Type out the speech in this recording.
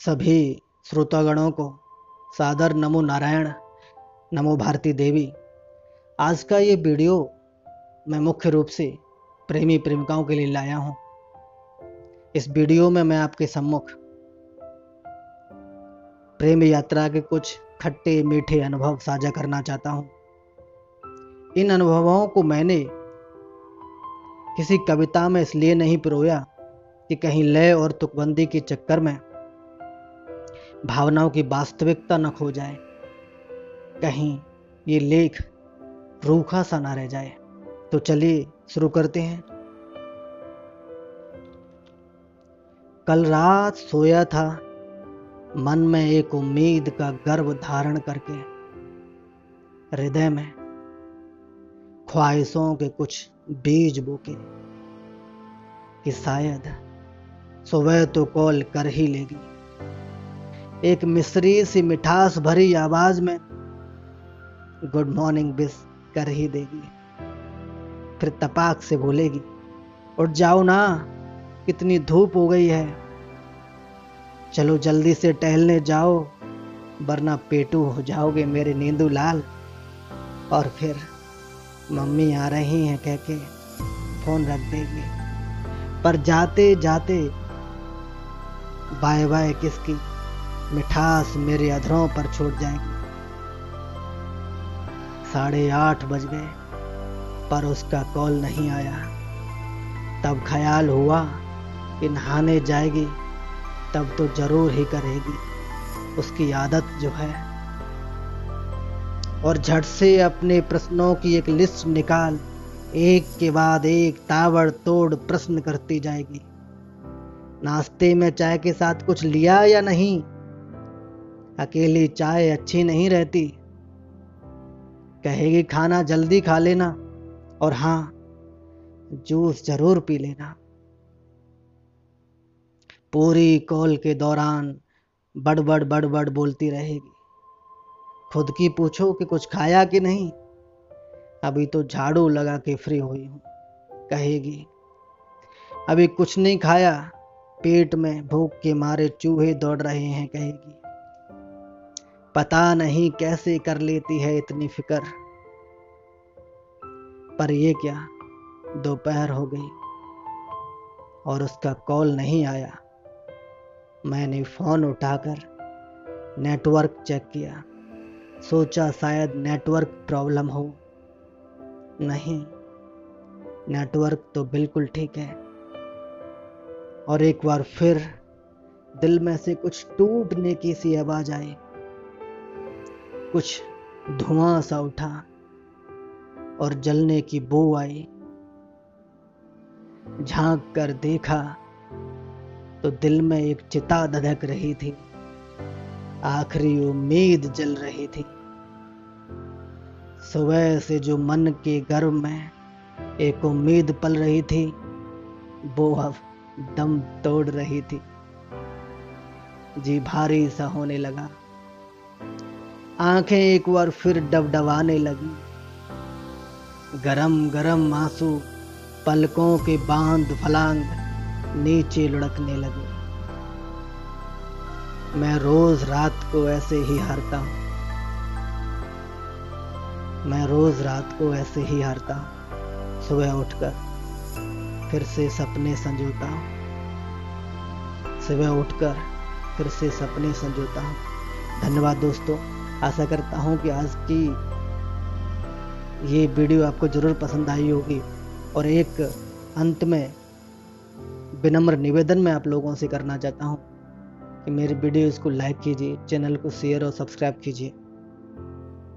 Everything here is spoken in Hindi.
सभी श्रोतागणों को सादर नमो नारायण, नमो भारती देवी। आज का ये वीडियो मैं मुख्य रूप से प्रेमी प्रेमिकाओं के लिए लाया हूँ। इस वीडियो में मैं आपके सम्मुख प्रेम यात्रा के कुछ खट्टे मीठे अनुभव साझा करना चाहता हूँ। इन अनुभवों को मैंने किसी कविता में इसलिए नहीं पिरोया कि कहीं लय और तुकबंदी के चक्कर में भावनाओं की वास्तविकता न खो जाए। कहीं ये लेख रूखा सा ना रह जाए। तो चलिए शुरू करते हैं। कल रात सोया था, मन में एक उम्मीद का गर्व धारण करके। हृदय में ख्वाहिशों के कुछ बीज बोके कि शायद सुबह तो कॉल कर ही लेगी। एक मिश्री सी मिठास भरी आवाज़ में गुड मॉर्निंग बिस कर ही देगी। फिर तपाक से बोलेगी, उठ जाओ ना, कितनी धूप हो गई है। चलो जल्दी से टहलने जाओ, वरना पेटू हो जाओगे मेरे नींदू लाल। और फिर मम्मी आ रही हैं कह के फ़ोन रख देगी। पर जाते जाते बाय बाय किसकी मिठास मेरे अधरों पर छूट जाएगी साढ़े आठ बज गए, पर उसका कॉल नहीं आया। तब ख्याल हुआ कि नहाने जाएगी, तब तो ज़रूर ही करेगी, उसकी आदत जो है। और झट से अपने प्रश्नों की एक लिस्ट निकाल, एक के बाद एक ताबड़ तोड़ प्रश्न करती जाएगी। नाश्ते में चाय के साथ कुछ लिया या नहीं? अकेली चाय अच्छी नहीं रहती। कहेगी, खाना जल्दी खा लेना। और हाँ जूस ज़रूर पी लेना। पूरी कॉल के दौरान बड़बड़ बड़बड़ बोलती रहेगी। खुद की पूछो कि कुछ खाया कि नहीं। अभी तो झाड़ू लगा के फ्री हुई हूँ। कहेगी, अभी कुछ नहीं खाया। पेट में भूख के मारे चूहे दौड़ रहे हैं। कहेगी पता नहीं कैसे कर लेती है इतनी फ़िक्र। पर ये क्या, दोपहर हो गई और उसका कॉल नहीं आया। मैंने फ़ोन उठाकर नेटवर्क चेक किया। सोचा शायद नेटवर्क प्रॉब्लम हो। नहीं, नेटवर्क तो बिल्कुल ठीक है। और एक बार फिर दिल में से कुछ टूटने की सी आवाज़ आई। कुछ धुआँ सा उठा और जलने की बो आई। झाँक कर देखा तो दिल में एक चिता धधक रही थी। आखिरी उम्मीद जल रही थी। सुबह से जो मन के गर्व में एक उम्मीद पल रही थी, वो अब दम तोड़ रही थी। जी भारी सा होने लगा। आँखें एक बार फिर डबडबाने लगी। गरम गरम आँसू पलकों के बाँध फलांग नीचे लुढ़कने लगे। मैं रोज रात को ऐसे ही हारता हूँ। मैं रोज रात को ऐसे ही हारता हूँ। सुबह उठकर फिर से सपने संजोता हूँ। सुबह उठकर फिर से सपने संजोता हूँ। धन्यवाद दोस्तों। आशा करता हूँ कि आज की ये वीडियो आपको ज़रूर पसंद आई होगी और एक अंत में विनम्र निवेदन मैं आप लोगों से करना चाहता हूँ कि मेरी वीडियोज़ को लाइक कीजिए, चैनल को शेयर और सब्सक्राइब कीजिए।